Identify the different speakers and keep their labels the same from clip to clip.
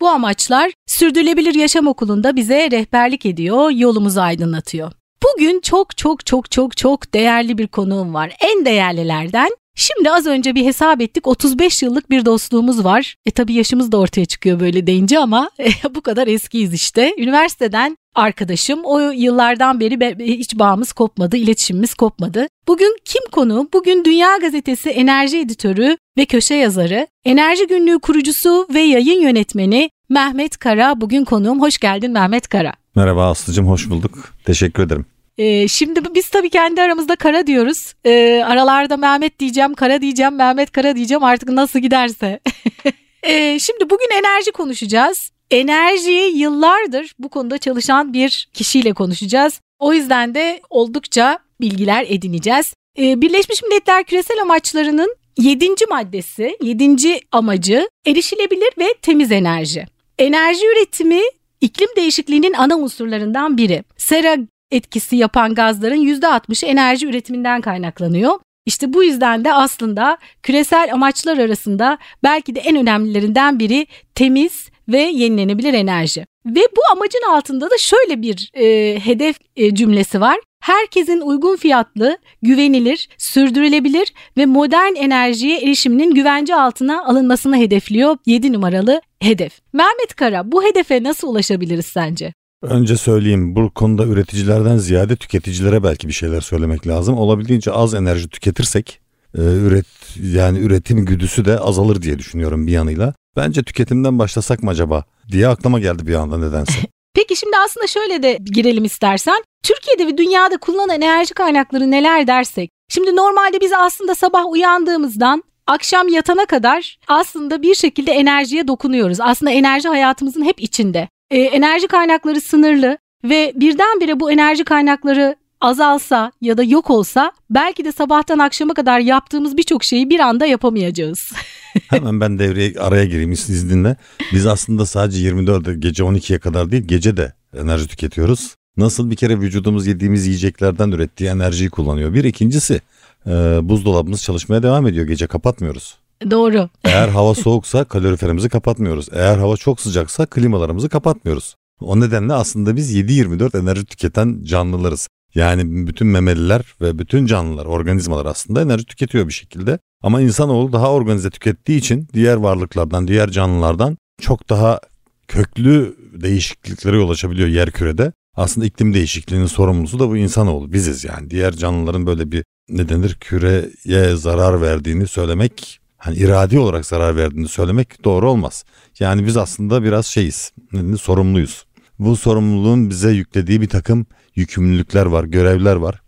Speaker 1: Bu amaçlar Sürdürülebilir Yaşam Okulu'nda bize rehberlik ediyor, yolumuzu aydınlatıyor. Bugün çok çok çok çok çok değerli bir konuğum var. En değerlilerden Şimdi az önce bir hesap ettik 35 yıllık bir dostluğumuz var. E tabi yaşımız da ortaya çıkıyor böyle deyince ama e, bu kadar eskiyiz işte. Üniversiteden arkadaşım o yıllardan beri hiç bağımız kopmadı, iletişimimiz kopmadı. Bugün kim konu? Bugün Dünya Gazetesi enerji editörü ve köşe yazarı, enerji günlüğü kurucusu ve yayın yönetmeni Mehmet Kara bugün konuğum. Hoş geldin Mehmet Kara.
Speaker 2: Merhaba Aslı'cım hoş bulduk. Teşekkür ederim.
Speaker 1: Ee, şimdi biz tabii kendi aramızda Kara diyoruz. Ee, aralarda Mehmet diyeceğim, Kara diyeceğim, Mehmet Kara diyeceğim artık nasıl giderse. ee, şimdi bugün enerji konuşacağız. Enerjiyi yıllardır bu konuda çalışan bir kişiyle konuşacağız. O yüzden de oldukça bilgiler edineceğiz. Ee, Birleşmiş Milletler Küresel Amaçlarının 7. maddesi, 7. amacı erişilebilir ve temiz enerji. Enerji üretimi iklim değişikliğinin ana unsurlarından biri. Sera etkisi yapan gazların %60'ı enerji üretiminden kaynaklanıyor. İşte bu yüzden de aslında küresel amaçlar arasında belki de en önemlilerinden biri temiz ve yenilenebilir enerji. Ve bu amacın altında da şöyle bir e, hedef e, cümlesi var. Herkesin uygun fiyatlı, güvenilir, sürdürülebilir ve modern enerjiye erişiminin güvence altına alınmasını hedefliyor 7 numaralı hedef. Mehmet Kara bu hedefe nasıl ulaşabiliriz sence?
Speaker 2: Önce söyleyeyim bu konuda üreticilerden ziyade tüketicilere belki bir şeyler söylemek lazım. Olabildiğince az enerji tüketirsek e, üret yani üretim güdüsü de azalır diye düşünüyorum bir yanıyla. Bence tüketimden başlasak mı acaba diye aklıma geldi bir anda nedense.
Speaker 1: Peki şimdi aslında şöyle de girelim istersen. Türkiye'de ve dünyada kullanılan enerji kaynakları neler dersek. Şimdi normalde biz aslında sabah uyandığımızdan akşam yatana kadar aslında bir şekilde enerjiye dokunuyoruz. Aslında enerji hayatımızın hep içinde e, enerji kaynakları sınırlı ve birdenbire bu enerji kaynakları azalsa ya da yok olsa belki de sabahtan akşama kadar yaptığımız birçok şeyi bir anda yapamayacağız.
Speaker 2: Hemen ben devreye araya gireyim izninle. Biz aslında sadece 24'de gece 12'ye kadar değil gece de enerji tüketiyoruz. Nasıl bir kere vücudumuz yediğimiz yiyeceklerden ürettiği enerjiyi kullanıyor. Bir ikincisi e, buzdolabımız çalışmaya devam ediyor gece kapatmıyoruz.
Speaker 1: Doğru.
Speaker 2: Eğer hava soğuksa kaloriferimizi kapatmıyoruz. Eğer hava çok sıcaksa klimalarımızı kapatmıyoruz. O nedenle aslında biz 7-24 enerji tüketen canlılarız. Yani bütün memeliler ve bütün canlılar, organizmalar aslında enerji tüketiyor bir şekilde. Ama insanoğlu daha organize tükettiği için diğer varlıklardan, diğer canlılardan çok daha köklü değişikliklere yol açabiliyor yer kürede. Aslında iklim değişikliğinin sorumlusu da bu insanoğlu. Biziz yani. Diğer canlıların böyle bir ne denir küreye zarar verdiğini söylemek hani iradi olarak zarar verdiğini söylemek doğru olmaz. Yani biz aslında biraz şeyiz, sorumluyuz. Bu sorumluluğun bize yüklediği bir takım yükümlülükler var, görevler var.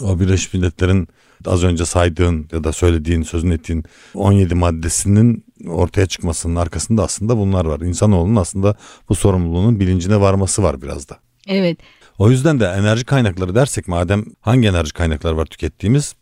Speaker 2: O Birleşmiş Milletler'in az önce saydığın ya da söylediğin, sözün ettiğin 17 maddesinin ortaya çıkmasının arkasında aslında bunlar var. İnsanoğlunun aslında bu sorumluluğunun bilincine varması var biraz da.
Speaker 1: Evet.
Speaker 2: O yüzden de enerji kaynakları dersek madem hangi enerji kaynakları var tükettiğimiz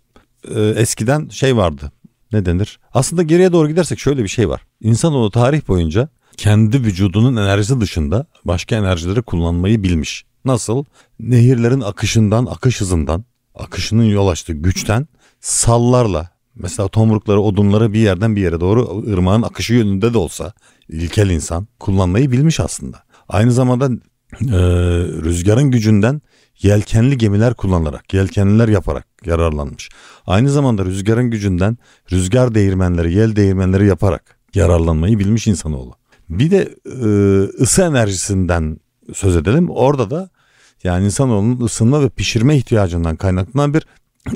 Speaker 2: e, eskiden şey vardı ne denir? Aslında geriye doğru gidersek şöyle bir şey var. İnsanoğlu tarih boyunca kendi vücudunun enerjisi dışında başka enerjileri kullanmayı bilmiş. Nasıl? Nehirlerin akışından, akış hızından, akışının yol açtığı güçten sallarla mesela tomrukları, odunları bir yerden bir yere doğru ırmağın akışı yönünde de olsa ilkel insan kullanmayı bilmiş aslında. Aynı zamanda e, rüzgarın gücünden yelkenli gemiler kullanarak, yelkenliler yaparak yararlanmış. Aynı zamanda rüzgarın gücünden rüzgar değirmenleri, yel değirmenleri yaparak yararlanmayı bilmiş insanoğlu. Bir de e, ısı enerjisinden söz edelim. Orada da yani insanoğlunun ısınma ve pişirme ihtiyacından kaynaklanan bir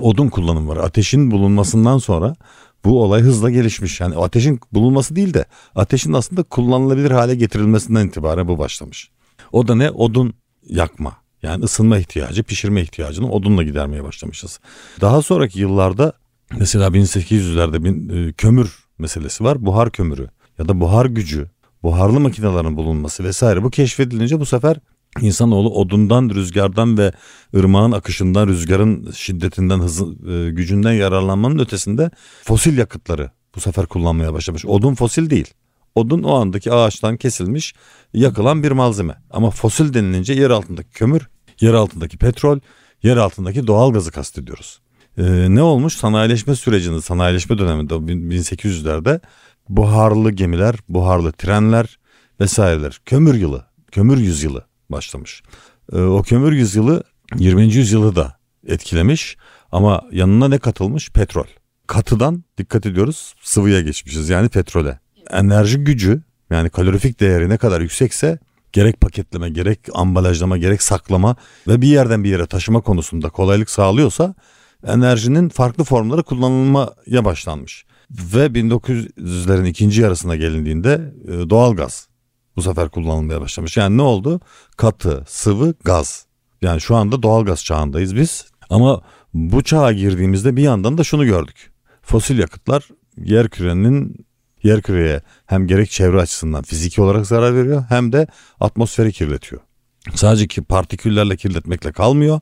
Speaker 2: odun kullanımı var. Ateşin bulunmasından sonra bu olay hızla gelişmiş. Yani ateşin bulunması değil de ateşin aslında kullanılabilir hale getirilmesinden itibaren bu başlamış. O da ne? Odun yakma. Yani ısınma ihtiyacı, pişirme ihtiyacını odunla gidermeye başlamışız. Daha sonraki yıllarda mesela 1800'lerde bir e, kömür meselesi var. Buhar kömürü ya da buhar gücü, buharlı makinelerin bulunması vesaire bu keşfedilince bu sefer İnsanoğlu odundan, rüzgardan ve ırmağın akışından, rüzgarın şiddetinden, hızı, e, gücünden yararlanmanın ötesinde fosil yakıtları bu sefer kullanmaya başlamış. Odun fosil değil. Odun o andaki ağaçtan kesilmiş, yakılan bir malzeme. Ama fosil denilince yer altındaki kömür, yer altındaki petrol, yer altındaki doğal gazı kastediyoruz. Ee, ne olmuş? Sanayileşme sürecinde, sanayileşme döneminde 1800'lerde buharlı gemiler, buharlı trenler vesaireler. Kömür yılı, kömür yüzyılı başlamış. Ee, o kömür yüzyılı 20. yüzyılı da etkilemiş ama yanına ne katılmış? Petrol. Katıdan dikkat ediyoruz sıvıya geçmişiz yani petrole. Enerji gücü yani kalorifik değeri ne kadar yüksekse gerek paketleme, gerek ambalajlama, gerek saklama ve bir yerden bir yere taşıma konusunda kolaylık sağlıyorsa enerjinin farklı formları kullanılmaya başlanmış. Ve 1900'lerin ikinci yarısına gelindiğinde e, doğal gaz bu sefer kullanılmaya başlamış. Yani ne oldu? Katı, sıvı, gaz. Yani şu anda doğal gaz çağındayız biz. Ama bu çağa girdiğimizde bir yandan da şunu gördük. Fosil yakıtlar yer kürenin yer küreye hem gerek çevre açısından fiziki olarak zarar veriyor hem de atmosferi kirletiyor. Sadece ki partiküllerle kirletmekle kalmıyor.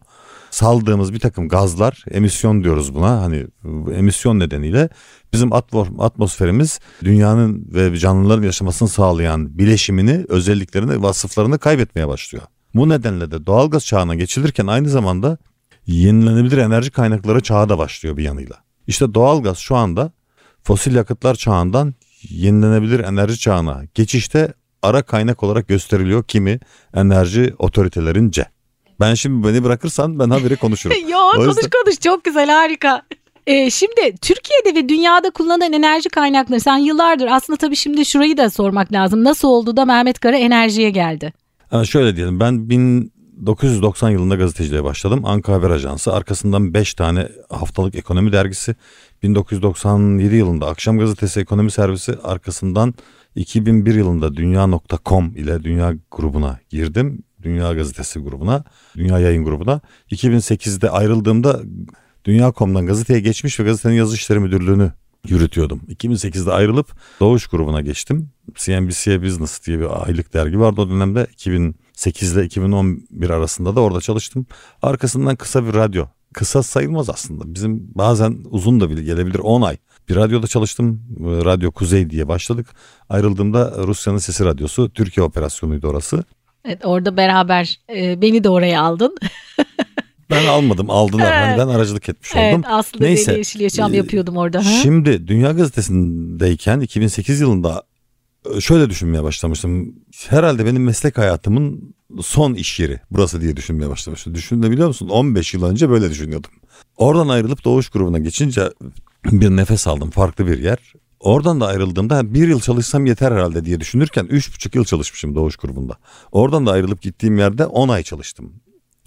Speaker 2: Saldığımız bir takım gazlar, emisyon diyoruz buna. Hani emisyon nedeniyle bizim atmosferimiz dünyanın ve canlıların yaşamasını sağlayan bileşimini, özelliklerini, vasıflarını kaybetmeye başlıyor. Bu nedenle de doğalgaz çağına geçilirken aynı zamanda yenilenebilir enerji kaynakları çağı da başlıyor bir yanıyla. İşte doğalgaz şu anda fosil yakıtlar çağından yenilenebilir enerji çağına geçişte ara kaynak olarak gösteriliyor kimi enerji otoritelerince. Ben şimdi beni bırakırsan ben haberi konuşurum.
Speaker 1: Yo konuş konuş çok güzel harika. Ee, şimdi Türkiye'de ve dünyada kullanılan enerji kaynakları sen yıllardır aslında tabii şimdi şurayı da sormak lazım. Nasıl oldu da Mehmet Kara enerjiye geldi?
Speaker 2: Ha, şöyle diyelim ben 1990 yılında gazeteciliğe başladım. Anka Haber Ajansı arkasından 5 tane haftalık ekonomi dergisi 1997 yılında Akşam Gazetesi Ekonomi Servisi arkasından 2001 yılında Dünya.com ile Dünya grubuna girdim. Dünya Gazetesi grubuna, Dünya Yayın grubuna. 2008'de ayrıldığımda Dünya.com'dan gazeteye geçmiş ve gazetenin yazı işleri müdürlüğünü yürütüyordum. 2008'de ayrılıp Doğuş grubuna geçtim. CNBC Business diye bir aylık dergi vardı o dönemde. 2008 ile 2011 arasında da orada çalıştım. Arkasından kısa bir radyo kısa sayılmaz aslında. Bizim bazen uzun da bile gelebilir 10 ay. Bir radyoda çalıştım. Ee, Radyo Kuzey diye başladık. Ayrıldığımda Rusya'nın Sesi Radyosu Türkiye operasyonuydu orası.
Speaker 1: Evet orada beraber e, beni de oraya aldın.
Speaker 2: ben almadım aldılar. Evet. Hani ben aracılık etmiş oldum. Evet
Speaker 1: aslında Neyse, Yeşil Yaşam e, yapıyordum orada. Ha?
Speaker 2: Şimdi Dünya Gazetesi'ndeyken 2008 yılında şöyle düşünmeye başlamıştım. Herhalde benim meslek hayatımın son iş yeri burası diye düşünmeye başlamıştım. Düşünebiliyor musun? 15 yıl önce böyle düşünüyordum. Oradan ayrılıp Doğuş grubuna geçince bir nefes aldım. Farklı bir yer. Oradan da ayrıldığımda bir yıl çalışsam yeter herhalde diye düşünürken üç buçuk yıl çalışmışım Doğuş grubunda. Oradan da ayrılıp gittiğim yerde on ay çalıştım.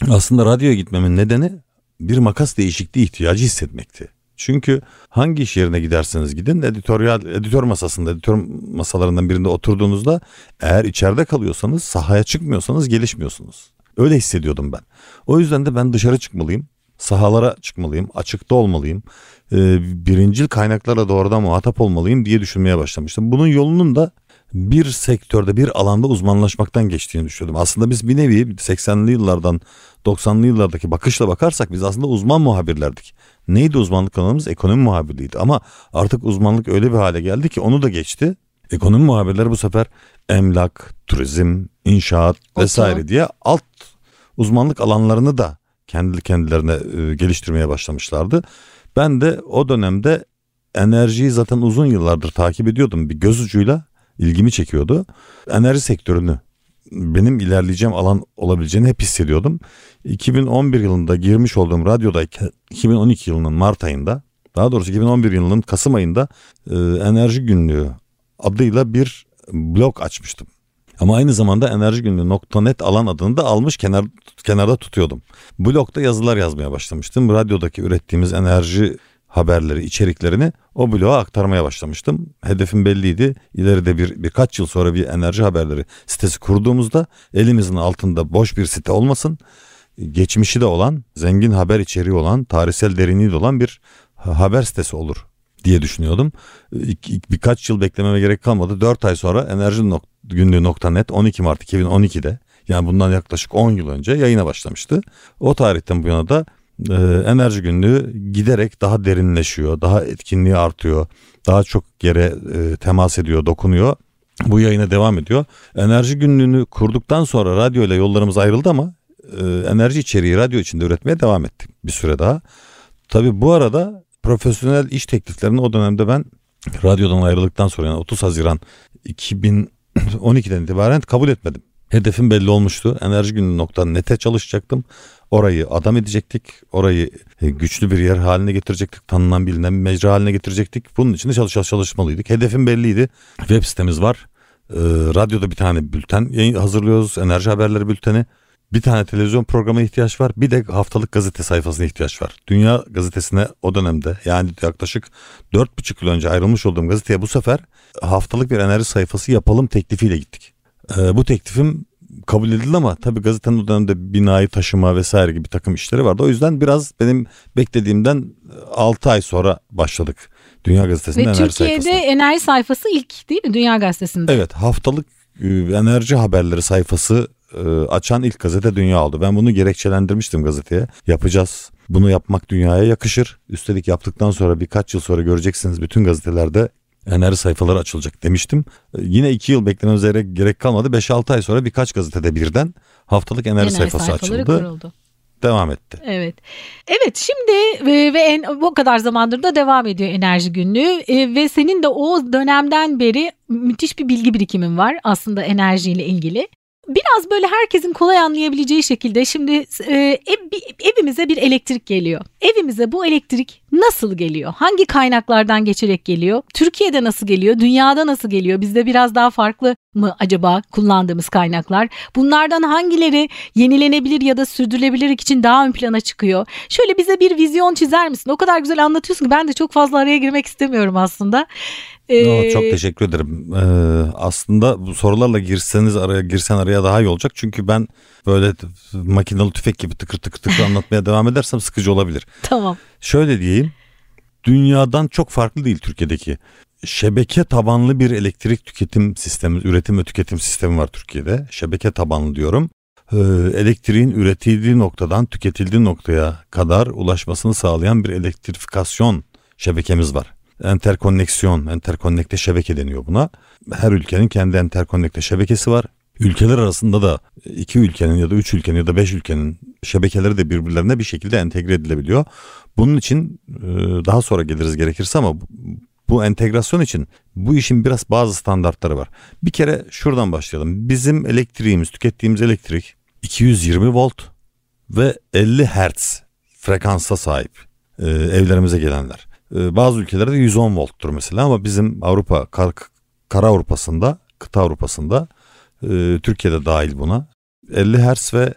Speaker 2: Aslında radyoya gitmemin nedeni bir makas değişikliği ihtiyacı hissetmekti. Çünkü hangi iş yerine giderseniz gidin editoryal editör masasında editör masalarından birinde oturduğunuzda eğer içeride kalıyorsanız sahaya çıkmıyorsanız gelişmiyorsunuz. Öyle hissediyordum ben. O yüzden de ben dışarı çıkmalıyım. Sahalara çıkmalıyım, açıkta olmalıyım, e, birincil kaynaklarla doğrudan muhatap olmalıyım diye düşünmeye başlamıştım. Bunun yolunun da bir sektörde bir alanda uzmanlaşmaktan geçtiğini düşünüyordum. Aslında biz bir nevi 80'li yıllardan 90'lı yıllardaki bakışla bakarsak biz aslında uzman muhabirlerdik. Neydi uzmanlık alanımız? Ekonomi muhabirliğiydi ama artık uzmanlık öyle bir hale geldi ki onu da geçti. Ekonomi muhabirleri bu sefer emlak, turizm, inşaat vesaire Otur. diye alt uzmanlık alanlarını da kendi kendilerine e, geliştirmeye başlamışlardı. Ben de o dönemde enerjiyi zaten uzun yıllardır takip ediyordum. Bir göz ucuyla ilgimi çekiyordu. Enerji sektörünü benim ilerleyeceğim alan olabileceğini hep hissediyordum. 2011 yılında girmiş olduğum radyodayken 2012 yılının Mart ayında daha doğrusu 2011 yılının Kasım ayında e, enerji günlüğü adıyla bir blog açmıştım. Ama aynı zamanda enerji günlüğü.net alan adını da almış kenar, kenarda tutuyordum. Blogda yazılar yazmaya başlamıştım. Radyodaki ürettiğimiz enerji haberleri, içeriklerini o bloğa aktarmaya başlamıştım. Hedefim belliydi. İleride bir birkaç yıl sonra bir enerji haberleri sitesi kurduğumuzda elimizin altında boş bir site olmasın. Geçmişi de olan, zengin haber içeriği olan, tarihsel derinliği de olan bir haber sitesi olur diye düşünüyordum. Birkaç yıl beklememe gerek kalmadı. 4 ay sonra enerji günlüğü.net 12 Mart 2012'de Yani bundan yaklaşık 10 yıl önce yayına başlamıştı. O tarihten bu yana da e, enerji günlüğü giderek daha derinleşiyor, daha etkinliği artıyor, daha çok yere e, temas ediyor, dokunuyor. Bu yayına devam ediyor. Enerji günlüğünü kurduktan sonra radyo ile yollarımız ayrıldı ama e, enerji içeriği radyo içinde üretmeye devam ettik bir süre daha. Tabii bu arada profesyonel iş tekliflerini o dönemde ben radyodan ayrıldıktan sonra yani 30 Haziran 2012'den itibaren kabul etmedim. Hedefim belli olmuştu. Enerji günü nokta nete çalışacaktım. Orayı adam edecektik. Orayı e, güçlü bir yer haline getirecektik. Tanınan bilinen bir mecra haline getirecektik. Bunun için de çalış çalışmalıydık. Hedefim belliydi. Web sitemiz var. Ee, radyoda bir tane bülten hazırlıyoruz. Enerji haberleri bülteni. Bir tane televizyon programına ihtiyaç var. Bir de haftalık gazete sayfasına ihtiyaç var. Dünya gazetesine o dönemde yani yaklaşık 4,5 yıl önce ayrılmış olduğum gazeteye bu sefer haftalık bir enerji sayfası yapalım teklifiyle gittik. Ee, bu teklifim kabul edildi ama tabii gazetenin o dönemde binayı taşıma vesaire gibi takım işleri vardı. O yüzden biraz benim beklediğimden 6 ay sonra başladık. Dünya Gazetesi'nin enerji
Speaker 1: sayfası. Ve Türkiye'de enerji sayfası ilk değil mi Dünya Gazetesi'nde?
Speaker 2: Evet haftalık e, enerji haberleri sayfası e, açan ilk gazete Dünya oldu. Ben bunu gerekçelendirmiştim gazeteye. Yapacağız. Bunu yapmak dünyaya yakışır. Üstelik yaptıktan sonra birkaç yıl sonra göreceksiniz bütün gazetelerde enerji sayfaları açılacak demiştim. E, yine iki yıl beklememize gerek kalmadı. 5-6 ay sonra birkaç gazetede birden haftalık enerji, enerji sayfası açıldı. Kuruldu devam etti.
Speaker 1: Evet. Evet şimdi ve, ve en, bu kadar zamandır da devam ediyor enerji günlüğü e, ve senin de o dönemden beri müthiş bir bilgi birikimin var aslında enerjiyle ilgili. Biraz böyle herkesin kolay anlayabileceği şekilde şimdi e, ev, evimize bir elektrik geliyor. Evimize bu elektrik nasıl geliyor? Hangi kaynaklardan geçerek geliyor? Türkiye'de nasıl geliyor? Dünyada nasıl geliyor? Bizde biraz daha farklı mı acaba kullandığımız kaynaklar? Bunlardan hangileri yenilenebilir ya da sürdürülebilir için daha ön plana çıkıyor? Şöyle bize bir vizyon çizer misin? O kadar güzel anlatıyorsun ki ben de çok fazla araya girmek istemiyorum aslında.
Speaker 2: Ee, çok teşekkür ederim. Ee, aslında bu sorularla girseniz araya girsen araya daha iyi olacak. Çünkü ben böyle makinalı tüfek gibi tıkır tıkır tıkır anlatmaya devam edersem sıkıcı olabilir.
Speaker 1: Tamam.
Speaker 2: Şöyle diyeyim. Dünyadan çok farklı değil Türkiye'deki. Şebeke tabanlı bir elektrik tüketim sistemi, üretim ve tüketim sistemi var Türkiye'de. Şebeke tabanlı diyorum. Ee, elektriğin üretildiği noktadan tüketildiği noktaya kadar ulaşmasını sağlayan bir elektrifikasyon şebekemiz var enterkonneksiyon, enterkonnekte şebeke deniyor buna. Her ülkenin kendi enterkonnekte şebekesi var. Ülkeler arasında da iki ülkenin ya da üç ülkenin ya da beş ülkenin şebekeleri de birbirlerine bir şekilde entegre edilebiliyor. Bunun için e, daha sonra geliriz gerekirse ama bu entegrasyon için bu işin biraz bazı standartları var. Bir kere şuradan başlayalım. Bizim elektriğimiz, tükettiğimiz elektrik 220 volt ve 50 hertz frekansa sahip e, evlerimize gelenler. Ee, bazı ülkelerde 110 volttur mesela ama bizim Avrupa kar, kara Avrupa'sında kıta Avrupa'sında e, Türkiye'de dahil buna 50 Hz ve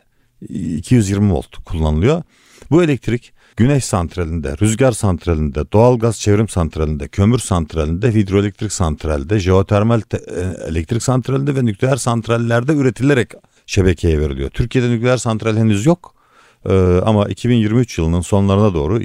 Speaker 2: 220 volt kullanılıyor. Bu elektrik güneş santralinde, rüzgar santralinde, doğalgaz çevrim santralinde, kömür santralinde, hidroelektrik santralinde, jeotermal te- e, elektrik santralinde ve nükleer santrallerde üretilerek şebekeye veriliyor. Türkiye'de nükleer santral henüz yok. Ee, ama 2023 yılının sonlarına doğru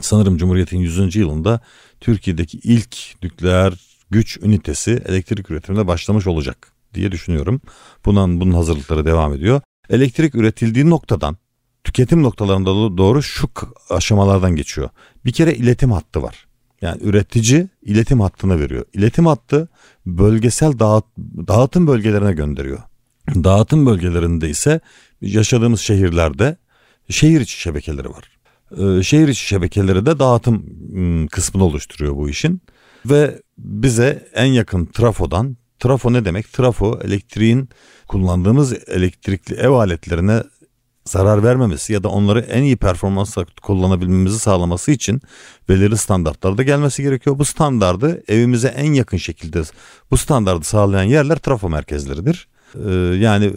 Speaker 2: sanırım Cumhuriyet'in 100. yılında Türkiye'deki ilk nükleer güç ünitesi elektrik üretimine başlamış olacak diye düşünüyorum. Bunun, bunun hazırlıkları devam ediyor. Elektrik üretildiği noktadan tüketim noktalarında doğru şu aşamalardan geçiyor. Bir kere iletim hattı var. Yani üretici iletim hattına veriyor. İletim hattı bölgesel dağıt, dağıtım bölgelerine gönderiyor. Dağıtım bölgelerinde ise yaşadığımız şehirlerde şehir içi şebekeleri var. Ee, şehir içi şebekeleri de dağıtım kısmını oluşturuyor bu işin. Ve bize en yakın trafodan, trafo ne demek? Trafo elektriğin kullandığımız elektrikli ev aletlerine zarar vermemesi ya da onları en iyi performansla kullanabilmemizi sağlaması için belirli standartlarda gelmesi gerekiyor. Bu standardı evimize en yakın şekilde bu standardı sağlayan yerler trafo merkezleridir. Ee, yani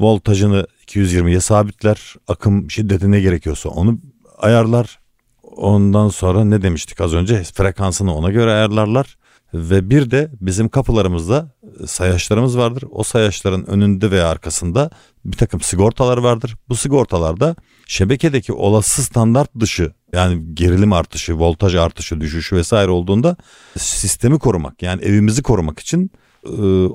Speaker 2: voltajını 220'ye sabitler, akım şiddeti ne gerekiyorsa onu ayarlar. Ondan sonra ne demiştik az önce frekansını ona göre ayarlarlar. Ve bir de bizim kapılarımızda sayaçlarımız vardır. O sayaçların önünde veya arkasında bir takım sigortalar vardır. Bu sigortalarda şebekedeki olası standart dışı yani gerilim artışı, voltaj artışı, düşüşü vesaire olduğunda sistemi korumak yani evimizi korumak için e,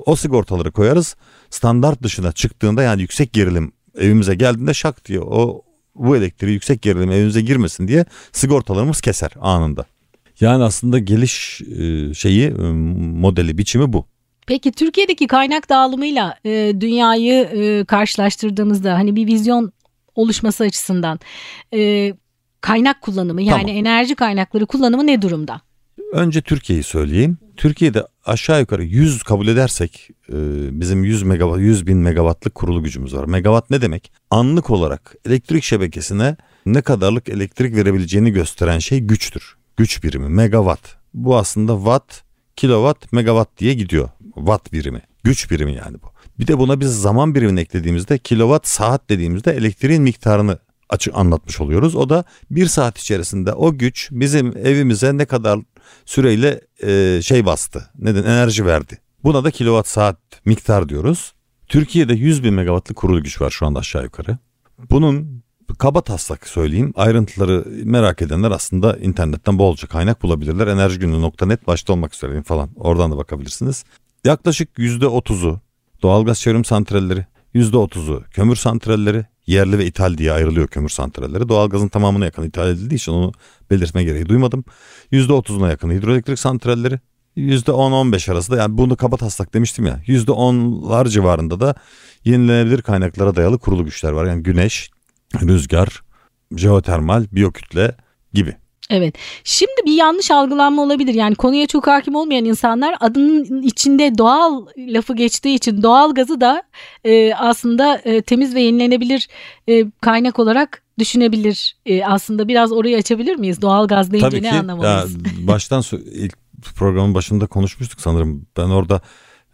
Speaker 2: o sigortaları koyarız. Standart dışına çıktığında yani yüksek gerilim evimize geldiğinde şak diye o bu elektriği yüksek gerilim evimize girmesin diye sigortalarımız keser anında. Yani aslında geliş e, şeyi e, modeli biçimi bu.
Speaker 1: Peki Türkiye'deki kaynak dağılımıyla e, dünyayı e, karşılaştırdığımızda hani bir vizyon oluşması açısından e, kaynak kullanımı yani
Speaker 2: Tamam.
Speaker 1: enerji kaynakları kullanımı ne durumda?
Speaker 2: Önce Türkiye'yi söyleyeyim. Türkiye'de aşağı yukarı 100 kabul edersek e, bizim 100 megawatt 100 bin megawattlık kurulu gücümüz var. Megawatt ne demek? Anlık olarak elektrik şebekesine ne kadarlık elektrik verebileceğini gösteren şey güçtür. Güç birimi megawatt. Bu aslında watt, kilowatt, megawatt diye gidiyor. Watt birimi. Güç birimi yani bu. Bir de buna biz zaman birimini eklediğimizde kilowatt saat dediğimizde elektriğin miktarını açık anlatmış oluyoruz. O da bir saat içerisinde o güç bizim evimize ne kadar süreyle e, şey bastı. Neden enerji verdi. Buna da kilowatt saat miktar diyoruz. Türkiye'de 100 bin megawattlık kurulu güç var şu anda aşağı yukarı. Bunun kaba taslak söyleyeyim. Ayrıntıları merak edenler aslında internetten bolca kaynak bulabilirler. Enerjigünü.net başta olmak üzere falan. Oradan da bakabilirsiniz. Yaklaşık %30'u doğalgaz çevrim santralleri, %30'u kömür santralleri, yerli ve ithal diye ayrılıyor kömür santralleri. Doğalgazın tamamına yakın ithal edildiği için onu belirtme gereği duymadım. %30'una yakın hidroelektrik santralleri, %10-15 arası da yani bunu kaba taslak demiştim ya. %10'lar civarında da yenilenebilir kaynaklara dayalı kurulu güçler var. Yani güneş, rüzgar, jeotermal, biyokütle gibi.
Speaker 1: Evet. Şimdi bir yanlış algılanma olabilir. Yani konuya çok hakim olmayan insanlar adının içinde doğal lafı geçtiği için doğal gazı da e, aslında e, temiz ve yenilenebilir e, kaynak olarak düşünebilir. E, aslında biraz orayı açabilir miyiz? Doğal gaz deyince
Speaker 2: Tabii
Speaker 1: ne
Speaker 2: ki ya,
Speaker 1: anlamalıyız?
Speaker 2: baştan sö- ilk programın başında konuşmuştuk sanırım. Ben orada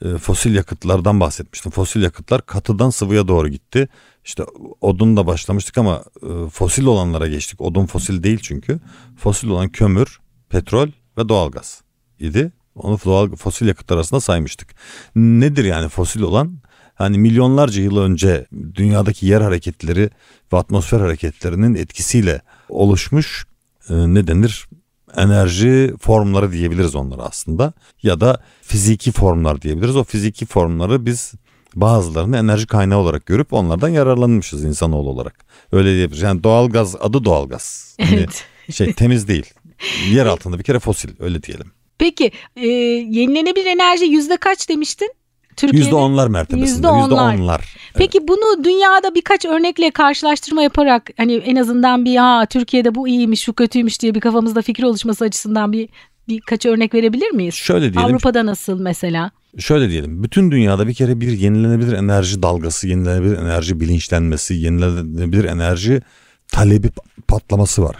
Speaker 2: e, fosil yakıtlardan bahsetmiştim. Fosil yakıtlar katıdan sıvıya doğru gitti. İşte odunla başlamıştık ama e, fosil olanlara geçtik. Odun fosil değil çünkü. Fosil olan kömür, petrol ve doğalgaz idi. Onu doğal fosil yakıtlar arasında saymıştık. Nedir yani fosil olan? Hani milyonlarca yıl önce dünyadaki yer hareketleri ve atmosfer hareketlerinin etkisiyle oluşmuş e, ne denir? Enerji formları diyebiliriz onlara aslında ya da fiziki formlar diyebiliriz. O fiziki formları biz bazılarını enerji kaynağı olarak görüp onlardan yararlanmışız insanoğlu olarak. Öyle diyebiliriz. Yani doğalgaz adı doğalgaz. Hani
Speaker 1: Evet.
Speaker 2: şey temiz değil. Yer altında bir kere fosil öyle diyelim.
Speaker 1: Peki e, yenilenebilir enerji yüzde kaç demiştin? Türkiye'de?
Speaker 2: Yüzde onlar mertebesinde.
Speaker 1: Yüzde
Speaker 2: Yüzde
Speaker 1: onlar.
Speaker 2: onlar.
Speaker 1: Peki bunu dünyada birkaç örnekle karşılaştırma yaparak hani en azından bir ha Türkiye'de bu iyiymiş şu kötüymüş diye bir kafamızda fikir oluşması açısından bir birkaç örnek verebilir miyiz?
Speaker 2: Şöyle diyelim.
Speaker 1: Avrupa'da nasıl mesela?
Speaker 2: Şöyle diyelim. Bütün dünyada bir kere bir yenilenebilir enerji dalgası, yenilenebilir enerji bilinçlenmesi, yenilenebilir enerji talebi patlaması var.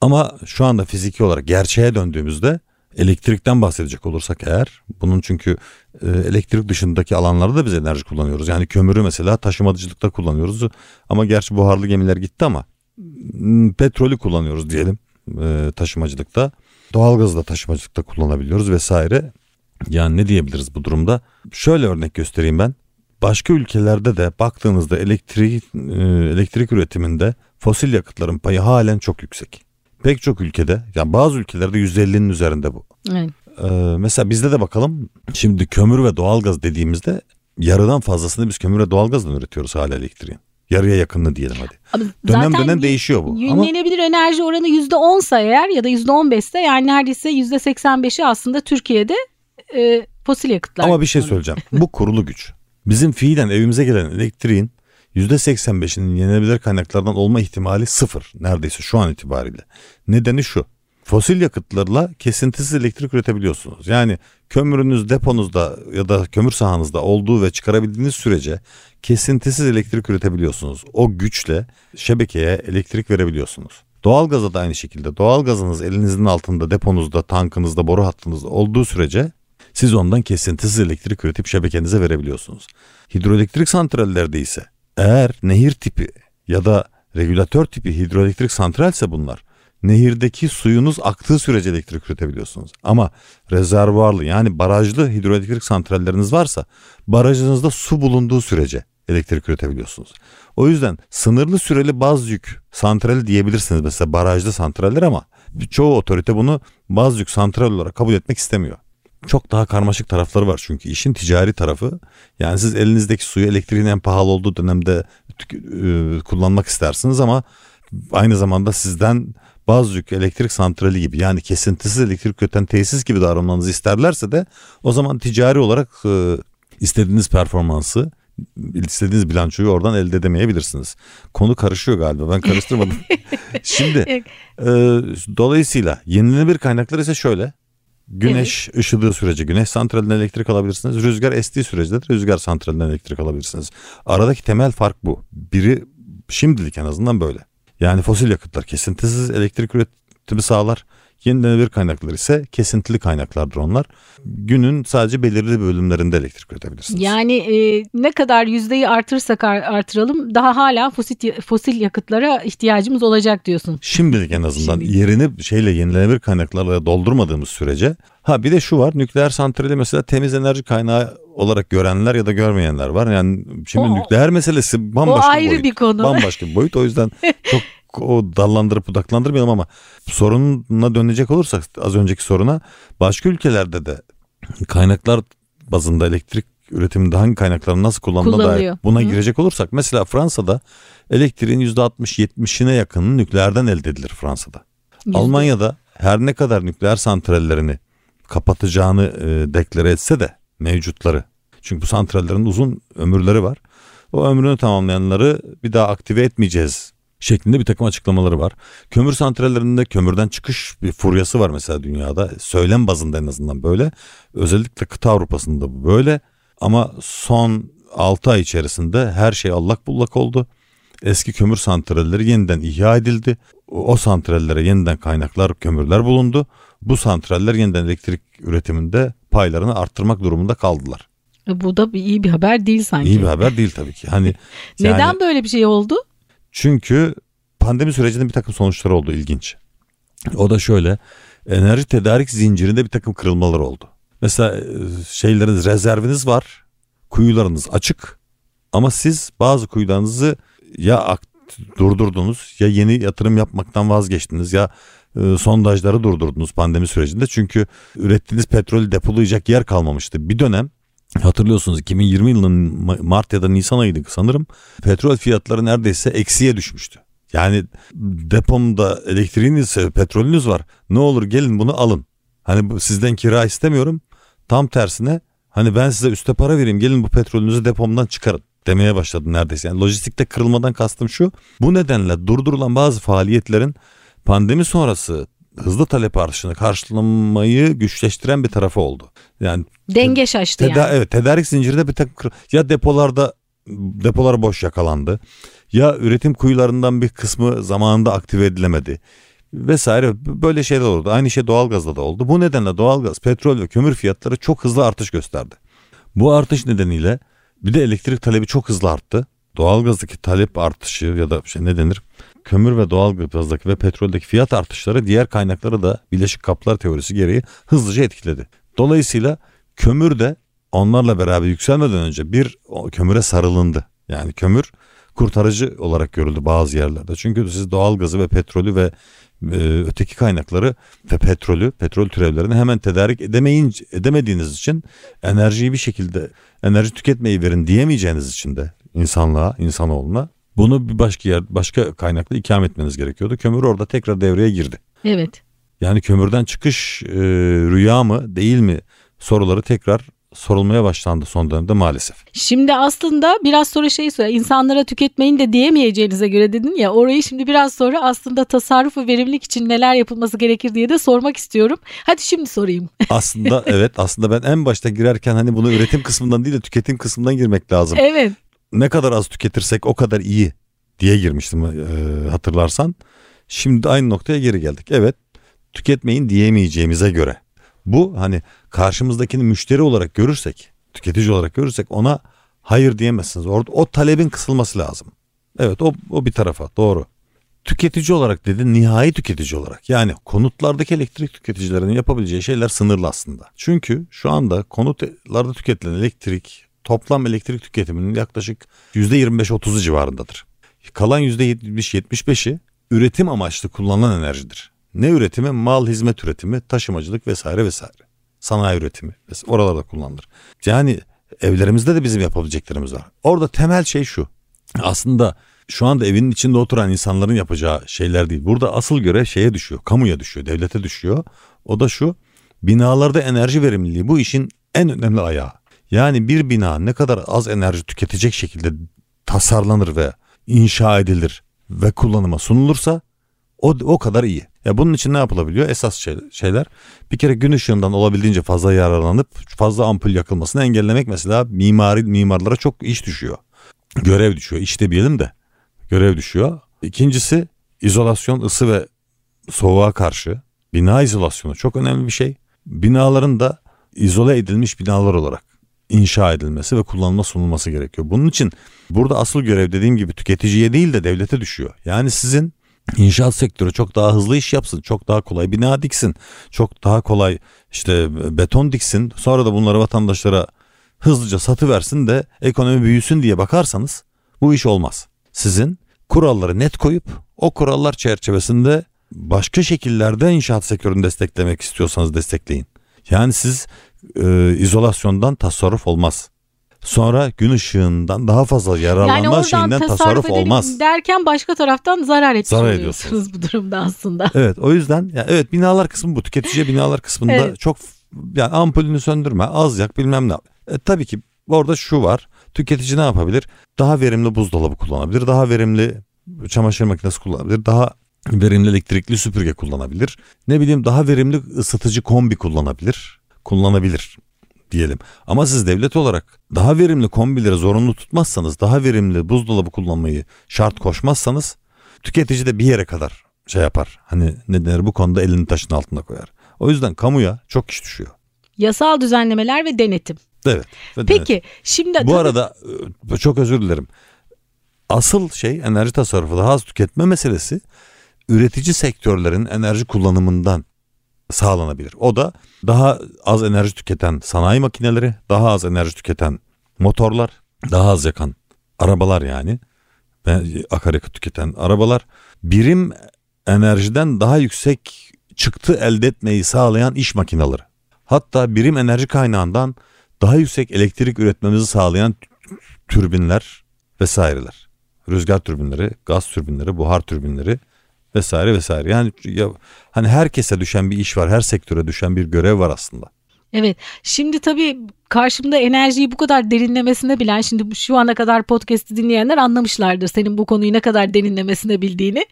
Speaker 2: Ama şu anda fiziki olarak gerçeğe döndüğümüzde elektrikten bahsedecek olursak eğer bunun çünkü e, elektrik dışındaki alanlarda da biz enerji kullanıyoruz. Yani kömürü mesela taşımacılıkta kullanıyoruz ama gerçi buharlı gemiler gitti ama petrolü kullanıyoruz diyelim e, taşımacılıkta. Doğalgazı da taşımacılıkta kullanabiliyoruz vesaire. Yani ne diyebiliriz bu durumda? Şöyle örnek göstereyim ben. Başka ülkelerde de baktığınızda elektrik e, elektrik üretiminde fosil yakıtların payı halen çok yüksek. Pek çok ülkede, yani bazı ülkelerde %50'nin üzerinde bu.
Speaker 1: Evet.
Speaker 2: Ee, mesela bizde de bakalım. Şimdi kömür ve doğalgaz dediğimizde yarıdan fazlasını biz kömür ve doğalgazdan üretiyoruz hala elektriğin. Yarıya yakınını diyelim hadi.
Speaker 1: Ama
Speaker 2: Dönem dönem değişiyor bu. Ama
Speaker 1: Yenilenebilir enerji oranı yüzde onsa eğer ya da yüzde on beşse yani neredeyse yüzde seksen beşi aslında Türkiye'de e, fosil yakıtlar.
Speaker 2: Ama bir şey söyleyeceğim. Bu kurulu güç. Bizim fiilen evimize gelen elektriğin %85'inin yenilenebilir kaynaklardan olma ihtimali sıfır neredeyse şu an itibariyle. Nedeni şu. Fosil yakıtlarla kesintisiz elektrik üretebiliyorsunuz. Yani kömürünüz deponuzda ya da kömür sahanızda olduğu ve çıkarabildiğiniz sürece kesintisiz elektrik üretebiliyorsunuz. O güçle şebekeye elektrik verebiliyorsunuz. Doğalgaza da aynı şekilde. Doğalgazınız elinizin altında, deponuzda, tankınızda, boru hattınızda olduğu sürece siz ondan kesintisiz elektrik üretip şebekenize verebiliyorsunuz. Hidroelektrik santrallerde ise eğer nehir tipi ya da regülatör tipi hidroelektrik santralse bunlar nehirdeki suyunuz aktığı sürece elektrik üretebiliyorsunuz. Ama rezervuarlı yani barajlı hidroelektrik santralleriniz varsa barajınızda su bulunduğu sürece elektrik üretebiliyorsunuz. O yüzden sınırlı süreli baz yük santrali diyebilirsiniz mesela barajlı santraller ama çoğu otorite bunu baz yük santral olarak kabul etmek istemiyor. Çok daha karmaşık tarafları var çünkü işin ticari tarafı yani siz elinizdeki suyu elektriğin en pahalı olduğu dönemde e, kullanmak istersiniz ama aynı zamanda sizden bazı yük elektrik santrali gibi yani kesintisiz elektrik üreten tesis gibi davranmanızı isterlerse de o zaman ticari olarak e, istediğiniz performansı istediğiniz bilançoyu oradan elde edemeyebilirsiniz. Konu karışıyor galiba ben karıştırmadım. Şimdi e, dolayısıyla yenilenebilir kaynaklar ise şöyle. Güneş evet. ışıdığı sürece güneş santralinden elektrik alabilirsiniz. Rüzgar estiği sürece de rüzgar santralinden elektrik alabilirsiniz. Aradaki temel fark bu. Biri şimdilik en azından böyle. Yani fosil yakıtlar kesintisiz elektrik üretimi sağlar. Yenilenebilir kaynaklar ise kesintili kaynaklardır onlar. Günün sadece belirli bölümlerinde elektrik üretebilirsiniz.
Speaker 1: Yani e, ne kadar yüzdeyi artırırsak artıralım daha hala fosil, fosil yakıtlara ihtiyacımız olacak diyorsun.
Speaker 2: Şimdilik en azından Şimdilik. yerini şeyle yenilenebilir kaynaklarla doldurmadığımız sürece. Ha bir de şu var nükleer santrali mesela temiz enerji kaynağı olarak görenler ya da görmeyenler var. Yani şimdi o, nükleer meselesi bambaşka
Speaker 1: o ayrı boyut.
Speaker 2: bir
Speaker 1: konu.
Speaker 2: Bambaşka bir boyut. O yüzden çok o dallandırıp budaklandırmayalım ama sorununa dönecek olursak az önceki soruna başka ülkelerde de kaynaklar bazında elektrik üretiminde hangi kaynakların nasıl kullanıldığına dair buna Hı. girecek olursak mesela Fransa'da elektriğin %60-70'ine yakını nükleerden elde edilir Fransa'da. Yüzde. Almanya'da her ne kadar nükleer santrallerini kapatacağını e, deklare etse de mevcutları. Çünkü bu santrallerin uzun ömürleri var. O ömrünü tamamlayanları bir daha aktive etmeyeceğiz şeklinde bir takım açıklamaları var. Kömür santrallerinde kömürden çıkış bir furyası var mesela dünyada. Söylem bazında en azından böyle. Özellikle kıta Avrupa'sında bu böyle. Ama son 6 ay içerisinde her şey allak bullak oldu. Eski kömür santralleri yeniden ihya edildi. O santrallere yeniden kaynaklar, kömürler bulundu. Bu santraller yeniden elektrik üretiminde paylarını arttırmak durumunda kaldılar.
Speaker 1: E, bu da bir iyi bir haber değil sanki.
Speaker 2: İyi bir haber değil tabii ki. Hani
Speaker 1: Neden yani, böyle bir şey oldu?
Speaker 2: Çünkü pandemi sürecinde bir takım sonuçlar oldu ilginç. O da şöyle enerji tedarik zincirinde bir takım kırılmalar oldu. Mesela e, şeyleriniz rezerviniz var kuyularınız açık ama siz bazı kuyularınızı ya durdurdunuz ya yeni yatırım yapmaktan vazgeçtiniz ya e, sondajları durdurdunuz pandemi sürecinde. Çünkü ürettiğiniz petrolü depolayacak yer kalmamıştı. Bir dönem Hatırlıyorsunuz 2020 yılının Mart ya da Nisan ayıydı sanırım. Petrol fiyatları neredeyse eksiye düşmüştü. Yani depomda elektriğiniz, petrolünüz var. Ne olur gelin bunu alın. Hani sizden kira istemiyorum. Tam tersine hani ben size üste para vereyim gelin bu petrolünüzü depomdan çıkarın demeye başladı neredeyse. Yani lojistikte kırılmadan kastım şu. Bu nedenle durdurulan bazı faaliyetlerin pandemi sonrası hızlı talep artışını karşılamayı güçleştiren bir tarafı oldu. Yani
Speaker 1: denge şaştı teda- yani.
Speaker 2: Evet, tedarik zincirinde bir takım ya depolarda depolar boş yakalandı. Ya üretim kuyularından bir kısmı zamanında aktive edilemedi vesaire böyle şeyler oldu. Aynı şey doğalgazda da oldu. Bu nedenle doğalgaz, petrol ve kömür fiyatları çok hızlı artış gösterdi. Bu artış nedeniyle bir de elektrik talebi çok hızlı arttı. Doğalgazdaki talep artışı ya da şey ne denir? Kömür ve doğal gazdaki ve petroldeki fiyat artışları diğer kaynakları da bileşik kaplar teorisi gereği hızlıca etkiledi. Dolayısıyla kömür de onlarla beraber yükselmeden önce bir kömüre sarılındı. Yani kömür kurtarıcı olarak görüldü bazı yerlerde. Çünkü siz doğal gazı ve petrolü ve e, öteki kaynakları ve petrolü, petrol türevlerini hemen tedarik edemeyince, edemediğiniz için enerjiyi bir şekilde enerji tüketmeyi verin diyemeyeceğiniz için de insanlığa, insanoğluna bunu bir başka yer, başka kaynakla ikame etmeniz gerekiyordu. Kömür orada tekrar devreye girdi.
Speaker 1: Evet.
Speaker 2: Yani kömürden çıkış e, rüya mı değil mi soruları tekrar sorulmaya başlandı son dönemde maalesef.
Speaker 1: Şimdi aslında biraz sonra şey söyle insanlara tüketmeyin de diyemeyeceğinize göre dedin ya orayı şimdi biraz sonra aslında tasarruf ve verimlilik için neler yapılması gerekir diye de sormak istiyorum. Hadi şimdi sorayım.
Speaker 2: Aslında evet aslında ben en başta girerken hani bunu üretim kısmından değil de tüketim kısmından girmek lazım.
Speaker 1: Evet
Speaker 2: ne kadar az tüketirsek o kadar iyi diye girmiştim e, hatırlarsan. Şimdi aynı noktaya geri geldik. Evet tüketmeyin diyemeyeceğimize göre. Bu hani karşımızdakini müşteri olarak görürsek, tüketici olarak görürsek ona hayır diyemezsiniz. Orada o talebin kısılması lazım. Evet o, o bir tarafa doğru. Tüketici olarak dedi nihai tüketici olarak yani konutlardaki elektrik tüketicilerinin yapabileceği şeyler sınırlı aslında. Çünkü şu anda konutlarda tüketilen elektrik toplam elektrik tüketiminin yaklaşık %25-30'u civarındadır. Kalan %70-75'i üretim amaçlı kullanılan enerjidir. Ne üretimi? Mal, hizmet üretimi, taşımacılık vesaire vesaire. sanayi üretimi. Oralarda kullanılır. Yani evlerimizde de bizim yapabileceklerimiz var. Orada temel şey şu. Aslında şu anda evinin içinde oturan insanların yapacağı şeyler değil. Burada asıl görev şeye düşüyor. Kamuya düşüyor, devlete düşüyor. O da şu. Binalarda enerji verimliliği bu işin en önemli ayağı. Yani bir bina ne kadar az enerji tüketecek şekilde tasarlanır ve inşa edilir ve kullanıma sunulursa o, o kadar iyi. Ya bunun için ne yapılabiliyor? Esas şey, şeyler bir kere gün ışığından olabildiğince fazla yararlanıp fazla ampul yakılmasını engellemek mesela mimari mimarlara çok iş düşüyor. Görev düşüyor. İş demeyelim de görev düşüyor. İkincisi izolasyon, ısı ve soğuğa karşı bina izolasyonu çok önemli bir şey. Binaların da izole edilmiş binalar olarak inşa edilmesi ve kullanıma sunulması gerekiyor. Bunun için burada asıl görev dediğim gibi tüketiciye değil de devlete düşüyor. Yani sizin inşaat sektörü çok daha hızlı iş yapsın, çok daha kolay bina diksin, çok daha kolay işte beton diksin. Sonra da bunları vatandaşlara hızlıca satı versin de ekonomi büyüsün diye bakarsanız bu iş olmaz. Sizin kuralları net koyup o kurallar çerçevesinde başka şekillerde inşaat sektörünü desteklemek istiyorsanız destekleyin. Yani siz e, izolasyondan tasarruf olmaz. Sonra gün ışığından daha fazla yararlanma yani şeyinden tasarruf olmaz.
Speaker 1: Derken başka taraftan zarar etmiş zarar oluyorsunuz bu durumda aslında.
Speaker 2: Evet o yüzden ya evet binalar kısmı bu. Tüketiciye binalar kısmında evet. çok yani ampulünü söndürme az yak bilmem ne. E, tabii ki orada şu var. Tüketici ne yapabilir? Daha verimli buzdolabı kullanabilir. Daha verimli çamaşır makinesi kullanabilir. Daha verimli elektrikli süpürge kullanabilir. Ne bileyim daha verimli ısıtıcı kombi kullanabilir. Kullanabilir diyelim. Ama siz devlet olarak daha verimli kombileri zorunlu tutmazsanız, daha verimli buzdolabı kullanmayı şart koşmazsanız tüketici de bir yere kadar şey yapar. Hani ne denir bu konuda elini taşın altına koyar. O yüzden kamuya çok iş düşüyor.
Speaker 1: Yasal düzenlemeler ve denetim.
Speaker 2: Evet.
Speaker 1: Ve Peki denetim. şimdi...
Speaker 2: Bu tabii... arada e, çok özür dilerim. Asıl şey enerji tasarrufu daha az tüketme meselesi üretici sektörlerin enerji kullanımından sağlanabilir. O da daha az enerji tüketen sanayi makineleri, daha az enerji tüketen motorlar, daha az yakan arabalar yani akaryakıt tüketen arabalar birim enerjiden daha yüksek çıktı elde etmeyi sağlayan iş makineleri. Hatta birim enerji kaynağından daha yüksek elektrik üretmemizi sağlayan türbinler vesaireler. Rüzgar türbinleri, gaz türbinleri, buhar türbinleri vesaire vesaire. Yani ya, hani herkese düşen bir iş var, her sektöre düşen bir görev var aslında.
Speaker 1: Evet. Şimdi tabii karşımda enerjiyi bu kadar derinlemesine bilen şimdi şu ana kadar podcast'i dinleyenler anlamışlardır senin bu konuyu ne kadar derinlemesine bildiğini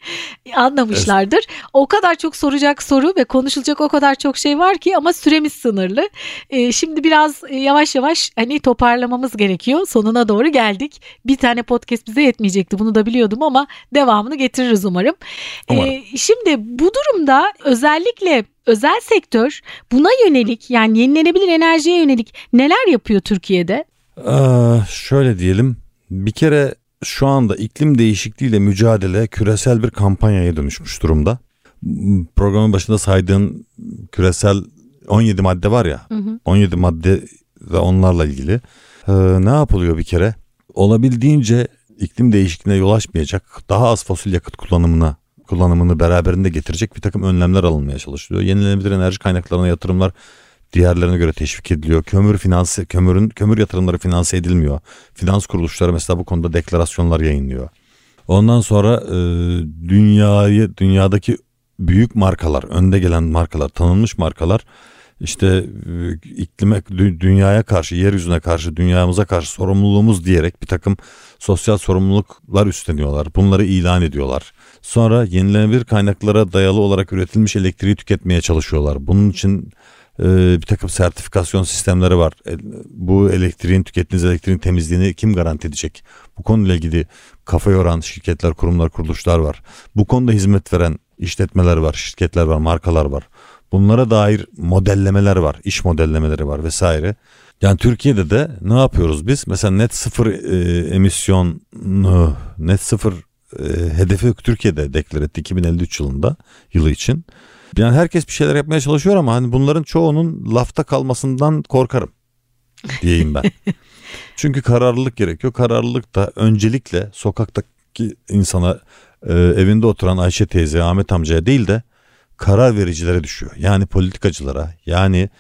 Speaker 1: anlamışlardır. Evet. O kadar çok soracak soru ve konuşulacak o kadar çok şey var ki ama süremiz sınırlı. Ee, şimdi biraz e, yavaş yavaş hani toparlamamız gerekiyor. Sonuna doğru geldik. Bir tane podcast bize yetmeyecekti bunu da biliyordum ama devamını getiririz umarım. umarım. Ee, şimdi bu durumda özellikle özel sektör buna yönelik yani yenilenebilir enerjiye yönelik neler yapıyor Türkiye'de?
Speaker 2: Ee, şöyle diyelim bir kere şu anda iklim değişikliğiyle mücadele küresel bir kampanyaya dönüşmüş durumda. Programın başında saydığın küresel 17 madde var ya hı hı. 17 madde ve onlarla ilgili. Ee, ne yapılıyor bir kere? Olabildiğince iklim değişikliğine yol açmayacak daha az fosil yakıt kullanımına kullanımını beraberinde getirecek bir takım önlemler alınmaya çalışılıyor. Yenilenebilir enerji kaynaklarına yatırımlar diğerlerine göre teşvik ediliyor. Kömür finanse kömürün kömür yatırımları finanse edilmiyor. Finans kuruluşları mesela bu konuda deklarasyonlar yayınlıyor. Ondan sonra e, dünyayı dünyadaki büyük markalar, önde gelen markalar, tanınmış markalar işte e, iklime dünyaya karşı, yeryüzüne karşı, dünyamıza karşı sorumluluğumuz diyerek bir takım sosyal sorumluluklar üstleniyorlar. Bunları ilan ediyorlar. Sonra yenilenebilir kaynaklara dayalı olarak üretilmiş elektriği tüketmeye çalışıyorlar. Bunun için e, bir takım sertifikasyon sistemleri var. E, bu elektriğin tükettiğiniz elektriğin temizliğini kim garanti edecek? Bu konuyla ilgili kafa yoran şirketler, kurumlar, kuruluşlar var. Bu konuda hizmet veren işletmeler var, şirketler var, markalar var. Bunlara dair modellemeler var, iş modellemeleri var vesaire. Yani Türkiye'de de ne yapıyoruz biz? Mesela net sıfır e, emisyon, net sıfır e, hedefi Türkiye'de deklar etti 2053 yılında yılı için. Yani herkes bir şeyler yapmaya çalışıyor ama hani bunların çoğunun lafta kalmasından korkarım diyeyim ben. Çünkü kararlılık gerekiyor. Kararlılık da öncelikle sokaktaki insana e, evinde oturan Ayşe teyze, Ahmet amcaya değil de karar vericilere düşüyor. Yani politikacılara, yani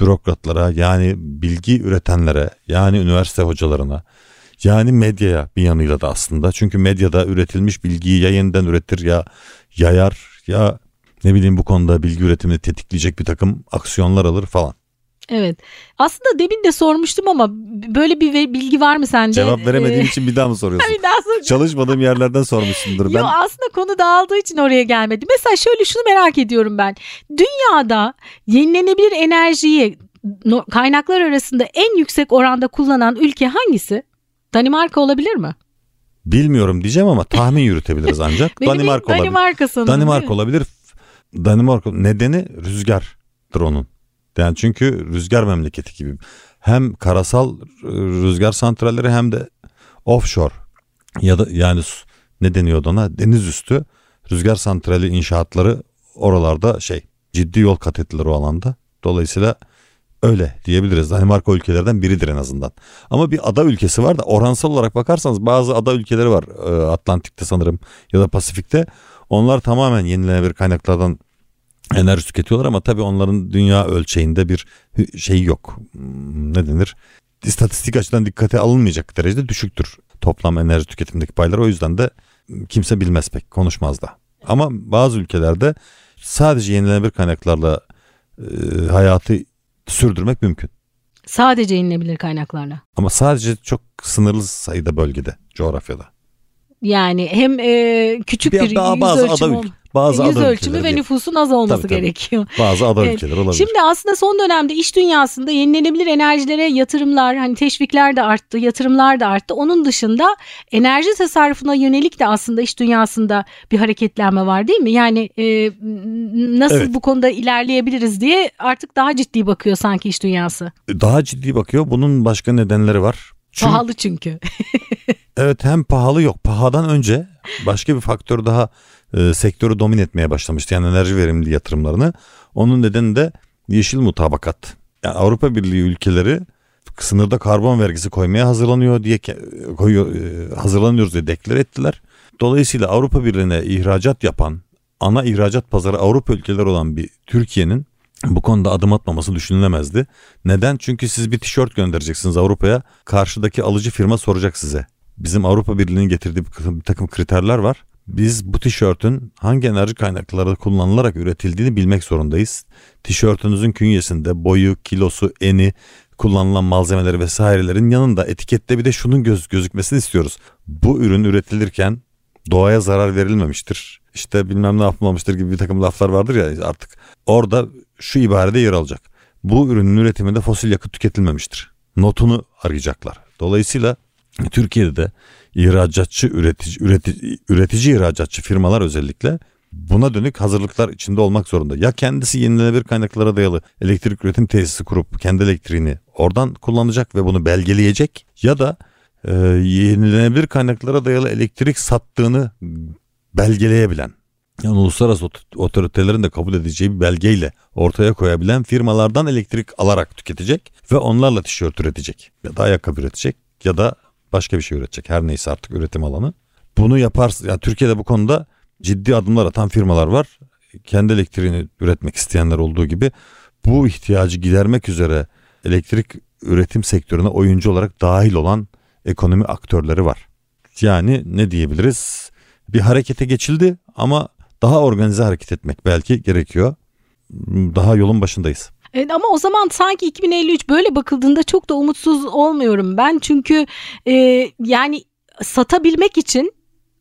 Speaker 2: bürokratlara yani bilgi üretenlere yani üniversite hocalarına yani medyaya bir yanıyla da aslında. Çünkü medyada üretilmiş bilgiyi ya yeniden üretir ya yayar ya ne bileyim bu konuda bilgi üretimini tetikleyecek bir takım aksiyonlar alır falan.
Speaker 1: Evet. Aslında demin de sormuştum ama böyle bir bilgi var mı sende?
Speaker 2: Cevap veremediğim ee, için bir daha mı soruyorsun? bir daha sor. Çalışmadığım yerlerden sormuşsundur. Ben...
Speaker 1: Yok aslında konu dağıldığı için oraya gelmedi. Mesela şöyle şunu merak ediyorum ben. Dünyada yenilenebilir enerjiyi kaynaklar arasında en yüksek oranda kullanan ülke hangisi? Danimarka olabilir mi?
Speaker 2: Bilmiyorum diyeceğim ama tahmin yürütebiliriz ancak. Danimarka olabilir.
Speaker 1: Danimarka sanırım.
Speaker 2: Danimarka olabilir. Danimarka nedeni rüzgardır onun. Yani çünkü rüzgar memleketi gibi. Hem karasal rüzgar santralleri hem de offshore ya da yani ne deniyordu ona deniz üstü rüzgar santrali inşaatları oralarda şey ciddi yol kat ettiler o alanda. Dolayısıyla öyle diyebiliriz. Danimarka ülkelerden biridir en azından. Ama bir ada ülkesi var da oransal olarak bakarsanız bazı ada ülkeleri var e, Atlantik'te sanırım ya da Pasifik'te. Onlar tamamen yenilenebilir kaynaklardan enerji tüketiyorlar ama tabii onların dünya ölçeğinde bir şey yok. Hmm, ne denir? İstatistik açıdan dikkate alınmayacak derecede düşüktür toplam enerji tüketimindeki payları. O yüzden de kimse bilmez pek konuşmaz da. Ama bazı ülkelerde sadece yenilenebilir kaynaklarla e, hayatı sürdürmek mümkün.
Speaker 1: Sadece yenilenebilir kaynaklarla.
Speaker 2: Ama sadece çok sınırlı sayıda bölgede, coğrafyada.
Speaker 1: Yani hem e, küçük bir, bir daha yüz bazı ölçümü, ada, bazı yüz ada ölçümü ve nüfusun az olması tabii, tabii. gerekiyor.
Speaker 2: Bazı ada evet. ülkeler olabilir.
Speaker 1: Şimdi aslında son dönemde iş dünyasında yenilenebilir enerjilere yatırımlar, hani teşvikler de arttı, yatırımlar da arttı. Onun dışında enerji tasarrufuna yönelik de aslında iş dünyasında bir hareketlenme var değil mi? Yani e, nasıl evet. bu konuda ilerleyebiliriz diye artık daha ciddi bakıyor sanki iş dünyası.
Speaker 2: Daha ciddi bakıyor. Bunun başka nedenleri var.
Speaker 1: Çünkü, pahalı çünkü.
Speaker 2: evet hem pahalı yok. Pahadan önce başka bir faktör daha e, sektörü domine etmeye başlamıştı. Yani enerji verimli yatırımlarını. Onun nedeni de yeşil mutabakat. Yani Avrupa Birliği ülkeleri sınırda karbon vergisi koymaya hazırlanıyor diye koyuyor, e, hazırlanıyoruz diye deklar ettiler. Dolayısıyla Avrupa Birliği'ne ihracat yapan ana ihracat pazarı Avrupa ülkeleri olan bir Türkiye'nin bu konuda adım atmaması düşünülemezdi. Neden? Çünkü siz bir tişört göndereceksiniz Avrupa'ya. Karşıdaki alıcı firma soracak size. Bizim Avrupa Birliği'nin getirdiği bir takım kriterler var. Biz bu tişörtün hangi enerji kaynakları kullanılarak üretildiğini bilmek zorundayız. Tişörtünüzün künyesinde boyu, kilosu, eni, kullanılan malzemeleri vesairelerin yanında etikette bir de şunun göz gözükmesini istiyoruz. Bu ürün üretilirken doğaya zarar verilmemiştir. İşte bilmem ne yapılmamıştır gibi bir takım laflar vardır ya artık. Orada şu ibarede yer alacak. Bu ürünün üretiminde fosil yakıt tüketilmemiştir. Notunu arayacaklar. Dolayısıyla Türkiye'de de ihracatçı üretici, üretici, üretici ihracatçı firmalar özellikle buna dönük hazırlıklar içinde olmak zorunda. Ya kendisi yenilenebilir kaynaklara dayalı elektrik üretim tesisi kurup kendi elektriğini oradan kullanacak ve bunu belgeleyecek ya da e, yenilenebilir kaynaklara dayalı elektrik sattığını belgeleyebilen yani uluslararası otoritelerin de kabul edeceği bir belgeyle ortaya koyabilen firmalardan elektrik alarak tüketecek ve onlarla tişört üretecek ya da ayakkabı üretecek ya da başka bir şey üretecek. Her neyse artık üretim alanı. Bunu yaparsın. Yani Türkiye'de bu konuda ciddi adımlar atan firmalar var. Kendi elektriğini üretmek isteyenler olduğu gibi bu ihtiyacı gidermek üzere elektrik üretim sektörüne oyuncu olarak dahil olan ekonomi aktörleri var. Yani ne diyebiliriz? Bir harekete geçildi ama daha organize hareket etmek belki gerekiyor. Daha yolun başındayız.
Speaker 1: Evet, ama o zaman sanki 2053 böyle bakıldığında çok da umutsuz olmuyorum ben. Çünkü e, yani satabilmek için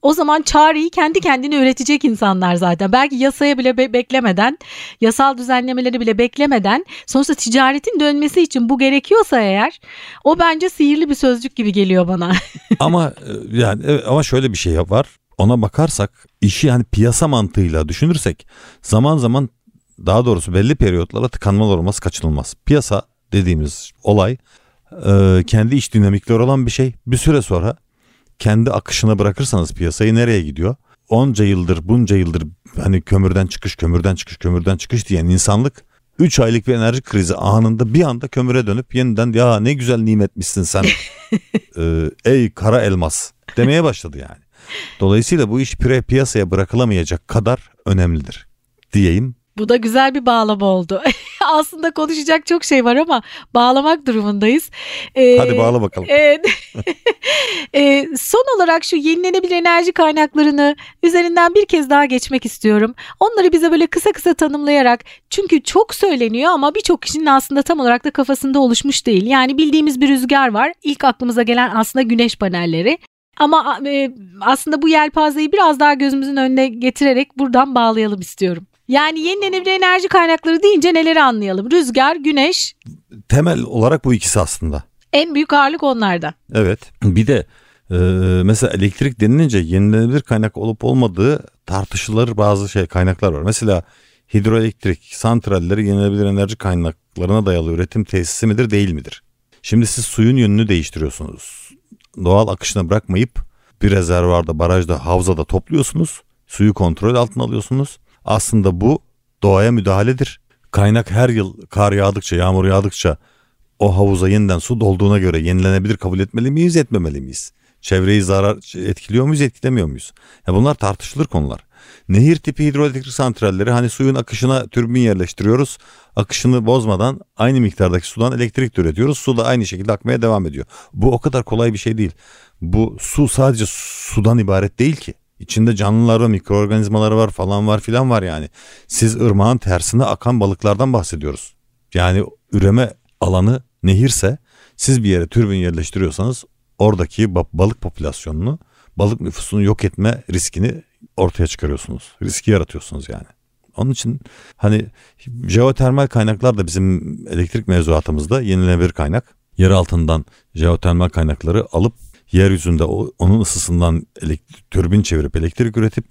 Speaker 1: o zaman çareyi kendi kendine üretecek insanlar zaten. Belki yasaya bile be- beklemeden, yasal düzenlemeleri bile beklemeden sonuçta ticaretin dönmesi için bu gerekiyorsa eğer o bence sihirli bir sözcük gibi geliyor bana.
Speaker 2: ama e, yani ama şöyle bir şey var. Ona bakarsak işi yani piyasa mantığıyla düşünürsek zaman zaman daha doğrusu belli periyotlara tıkanmalar olması kaçınılmaz. Piyasa dediğimiz olay e, kendi iç dinamikleri olan bir şey. Bir süre sonra kendi akışına bırakırsanız piyasayı nereye gidiyor? Onca yıldır bunca yıldır hani kömürden çıkış kömürden çıkış kömürden çıkış diyen insanlık 3 aylık bir enerji krizi anında bir anda kömüre dönüp yeniden ya ne güzel nimetmişsin sen ee, ey kara elmas demeye başladı yani. Dolayısıyla bu iş pire piyasaya bırakılamayacak kadar önemlidir diyeyim
Speaker 1: bu da güzel bir bağlama oldu. Aslında konuşacak çok şey var ama bağlamak durumundayız. Ee,
Speaker 2: Hadi bağla bakalım.
Speaker 1: Evet. e, son olarak şu yenilenebilir enerji kaynaklarını üzerinden bir kez daha geçmek istiyorum. Onları bize böyle kısa kısa tanımlayarak çünkü çok söyleniyor ama birçok kişinin aslında tam olarak da kafasında oluşmuş değil. Yani bildiğimiz bir rüzgar var. İlk aklımıza gelen aslında güneş panelleri. Ama e, aslında bu yelpazeyi biraz daha gözümüzün önüne getirerek buradan bağlayalım istiyorum. Yani yenilenebilir enerji kaynakları deyince neleri anlayalım? Rüzgar, güneş.
Speaker 2: Temel olarak bu ikisi aslında.
Speaker 1: En büyük ağırlık onlardan.
Speaker 2: Evet. Bir de e, mesela elektrik denilince yenilenebilir kaynak olup olmadığı tartışılır bazı şey kaynaklar var. Mesela hidroelektrik santralleri yenilenebilir enerji kaynaklarına dayalı üretim tesisi midir değil midir? Şimdi siz suyun yönünü değiştiriyorsunuz. Doğal akışına bırakmayıp bir rezervarda, barajda, havzada topluyorsunuz. Suyu kontrol altına alıyorsunuz. Aslında bu doğaya müdahaledir. Kaynak her yıl kar yağdıkça, yağmur yağdıkça o havuza yeniden su dolduğuna göre yenilenebilir kabul etmeli miyiz, etmemeli miyiz? Çevreyi zarar etkiliyor muyuz, etkilemiyor muyuz? Ya bunlar tartışılır konular. Nehir tipi hidroelektrik santralleri hani suyun akışına türbin yerleştiriyoruz. Akışını bozmadan aynı miktardaki sudan elektrik üretiyoruz. Su da aynı şekilde akmaya devam ediyor. Bu o kadar kolay bir şey değil. Bu su sadece sudan ibaret değil ki. İçinde canlılar var, mikroorganizmaları var falan var filan var yani. Siz ırmağın tersine akan balıklardan bahsediyoruz. Yani üreme alanı nehirse siz bir yere türbin yerleştiriyorsanız oradaki balık popülasyonunu, balık nüfusunu yok etme riskini ortaya çıkarıyorsunuz. Riski yaratıyorsunuz yani. Onun için hani jeotermal kaynaklar da bizim elektrik mevzuatımızda yenilenebilir kaynak. Yer altından jeotermal kaynakları alıp yeryüzünde onun ısısından elektrik, türbin çevirip elektrik üretip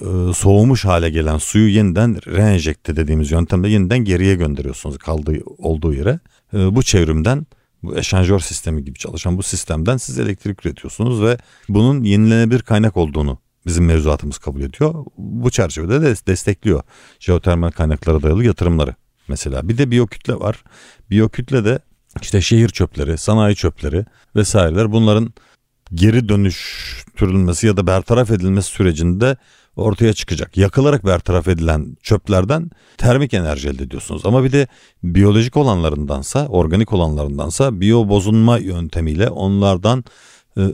Speaker 2: e, soğumuş hale gelen suyu yeniden reenjekte dediğimiz yöntemle yeniden geriye gönderiyorsunuz kaldığı olduğu yere. E, bu çevrimden bu eşanjör sistemi gibi çalışan bu sistemden siz elektrik üretiyorsunuz ve bunun yenilenebilir kaynak olduğunu bizim mevzuatımız kabul ediyor. Bu çerçevede de destekliyor jeotermal kaynaklara dayalı yatırımları. Mesela bir de biyokütle var. Biyokütle de işte şehir çöpleri, sanayi çöpleri vesaireler bunların geri dönüştürülmesi ya da bertaraf edilmesi sürecinde ortaya çıkacak. Yakılarak bertaraf edilen çöplerden termik enerji elde ediyorsunuz. Ama bir de biyolojik olanlarındansa, organik olanlarındansa biyo bozunma yöntemiyle onlardan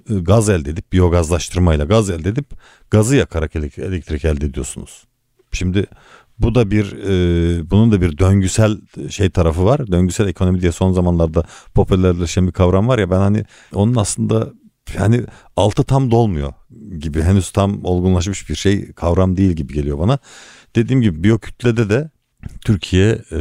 Speaker 2: gaz elde edip biyogazlaştırmayla gaz elde edip gazı yakarak elektrik elde ediyorsunuz. Şimdi bu da bir e, bunun da bir döngüsel şey tarafı var. Döngüsel ekonomi diye son zamanlarda popülerleşen bir kavram var ya ben hani onun aslında yani altı tam dolmuyor gibi henüz tam olgunlaşmış bir şey kavram değil gibi geliyor bana. Dediğim gibi biyokütlede de Türkiye e,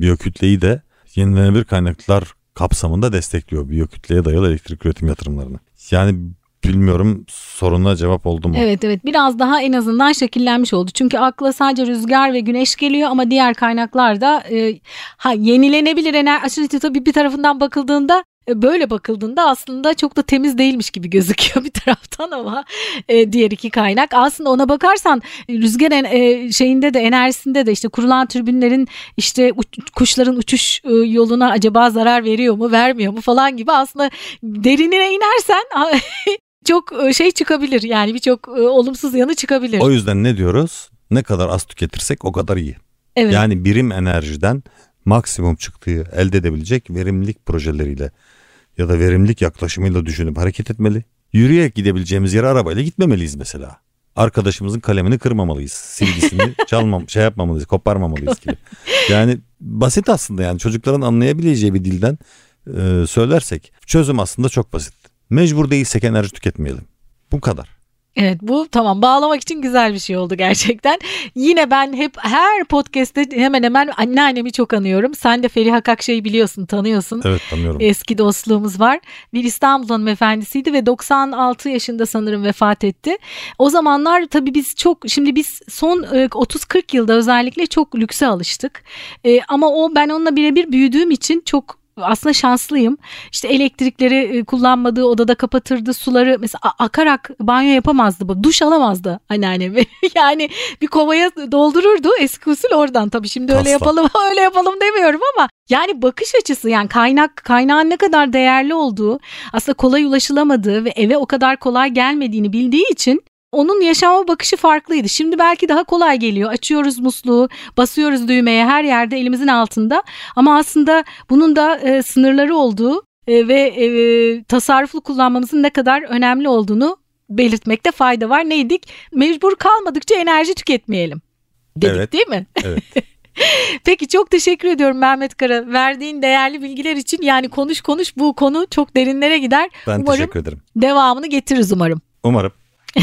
Speaker 2: biyokütleyi de yenilenebilir kaynaklar kapsamında destekliyor biyokütleye dayalı elektrik üretim yatırımlarını. Yani bilmiyorum soruna cevap oldu mu?
Speaker 1: Evet evet biraz daha en azından şekillenmiş oldu. Çünkü akla sadece rüzgar ve güneş geliyor ama diğer kaynaklar da e, ha yenilenebilir enerji tabii bir tarafından bakıldığında böyle bakıldığında aslında çok da temiz değilmiş gibi gözüküyor bir taraftan ama e, diğer iki kaynak aslında ona bakarsan rüzgar e, şeyinde de enerjisinde de işte kurulan türbinlerin işte uç, kuşların uçuş e, yoluna acaba zarar veriyor mu vermiyor mu falan gibi aslında derinine inersen çok e, şey çıkabilir yani birçok e, olumsuz yanı çıkabilir.
Speaker 2: O yüzden ne diyoruz? Ne kadar az tüketirsek o kadar iyi. Evet. Yani birim enerjiden maksimum çıktığı elde edebilecek verimlilik projeleriyle ya da verimlilik yaklaşımıyla düşünüp hareket etmeli. Yürüyerek gidebileceğimiz yere arabayla gitmemeliyiz mesela. Arkadaşımızın kalemini kırmamalıyız. Silgisini çalmam, şey yapmamalıyız, koparmamalıyız gibi. Yani basit aslında yani çocukların anlayabileceği bir dilden e, söylersek çözüm aslında çok basit. Mecbur değilsek enerji tüketmeyelim. Bu kadar.
Speaker 1: Evet bu tamam bağlamak için güzel bir şey oldu gerçekten. Yine ben hep her podcast'te hemen hemen anneannemi çok anıyorum. Sen de Feriha Kakşa'yı biliyorsun tanıyorsun.
Speaker 2: Evet tanıyorum.
Speaker 1: Eski dostluğumuz var. Bir İstanbul hanımefendisiydi ve 96 yaşında sanırım vefat etti. O zamanlar tabii biz çok şimdi biz son 30-40 e, yılda özellikle çok lükse alıştık. Ee, ama o ben onunla birebir büyüdüğüm için çok aslında şanslıyım. İşte elektrikleri e, kullanmadığı odada kapatırdı suları mesela akarak banyo yapamazdı bu. Duş alamazdı anneannem. yani bir kovaya doldururdu eski usul oradan tabii şimdi öyle yapalım öyle yapalım demiyorum ama yani bakış açısı yani kaynak kaynağın ne kadar değerli olduğu aslında kolay ulaşılamadığı ve eve o kadar kolay gelmediğini bildiği için onun yaşama bakışı farklıydı. Şimdi belki daha kolay geliyor. Açıyoruz musluğu, basıyoruz düğmeye her yerde elimizin altında. Ama aslında bunun da e, sınırları olduğu e, ve e, tasarruflu kullanmamızın ne kadar önemli olduğunu belirtmekte fayda var. Neydik? Mecbur kalmadıkça enerji tüketmeyelim. Dedik
Speaker 2: Evet.
Speaker 1: değil mi?
Speaker 2: Evet.
Speaker 1: Peki çok teşekkür ediyorum Mehmet Kara. Verdiğin değerli bilgiler için yani konuş konuş bu konu çok derinlere gider.
Speaker 2: Ben
Speaker 1: umarım
Speaker 2: teşekkür ederim.
Speaker 1: devamını getiririz umarım.
Speaker 2: Umarım.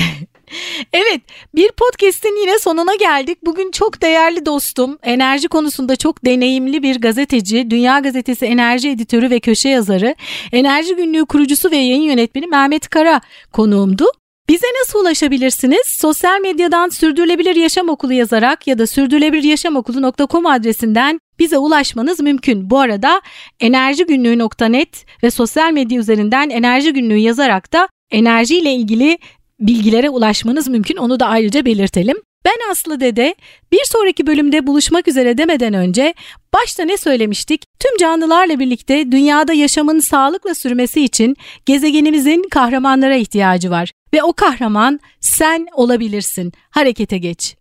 Speaker 1: Evet bir podcast'in yine sonuna geldik. Bugün çok değerli dostum, enerji konusunda çok deneyimli bir gazeteci, Dünya Gazetesi enerji editörü ve köşe yazarı, Enerji Günlüğü kurucusu ve yayın yönetmeni Mehmet Kara konuğumdu. Bize nasıl ulaşabilirsiniz? Sosyal medyadan Sürdürülebilir Yaşam Okulu yazarak ya da sürdürülebiliryaşamokulu.com adresinden bize ulaşmanız mümkün. Bu arada enerjigünlüğü.net ve sosyal medya üzerinden enerji günlüğü yazarak da enerjiyle ilgili bilgilere ulaşmanız mümkün. Onu da ayrıca belirtelim. Ben Aslı Dede. Bir sonraki bölümde buluşmak üzere demeden önce başta ne söylemiştik? Tüm canlılarla birlikte dünyada yaşamın sağlıkla sürmesi için gezegenimizin kahramanlara ihtiyacı var ve o kahraman sen olabilirsin. Harekete geç.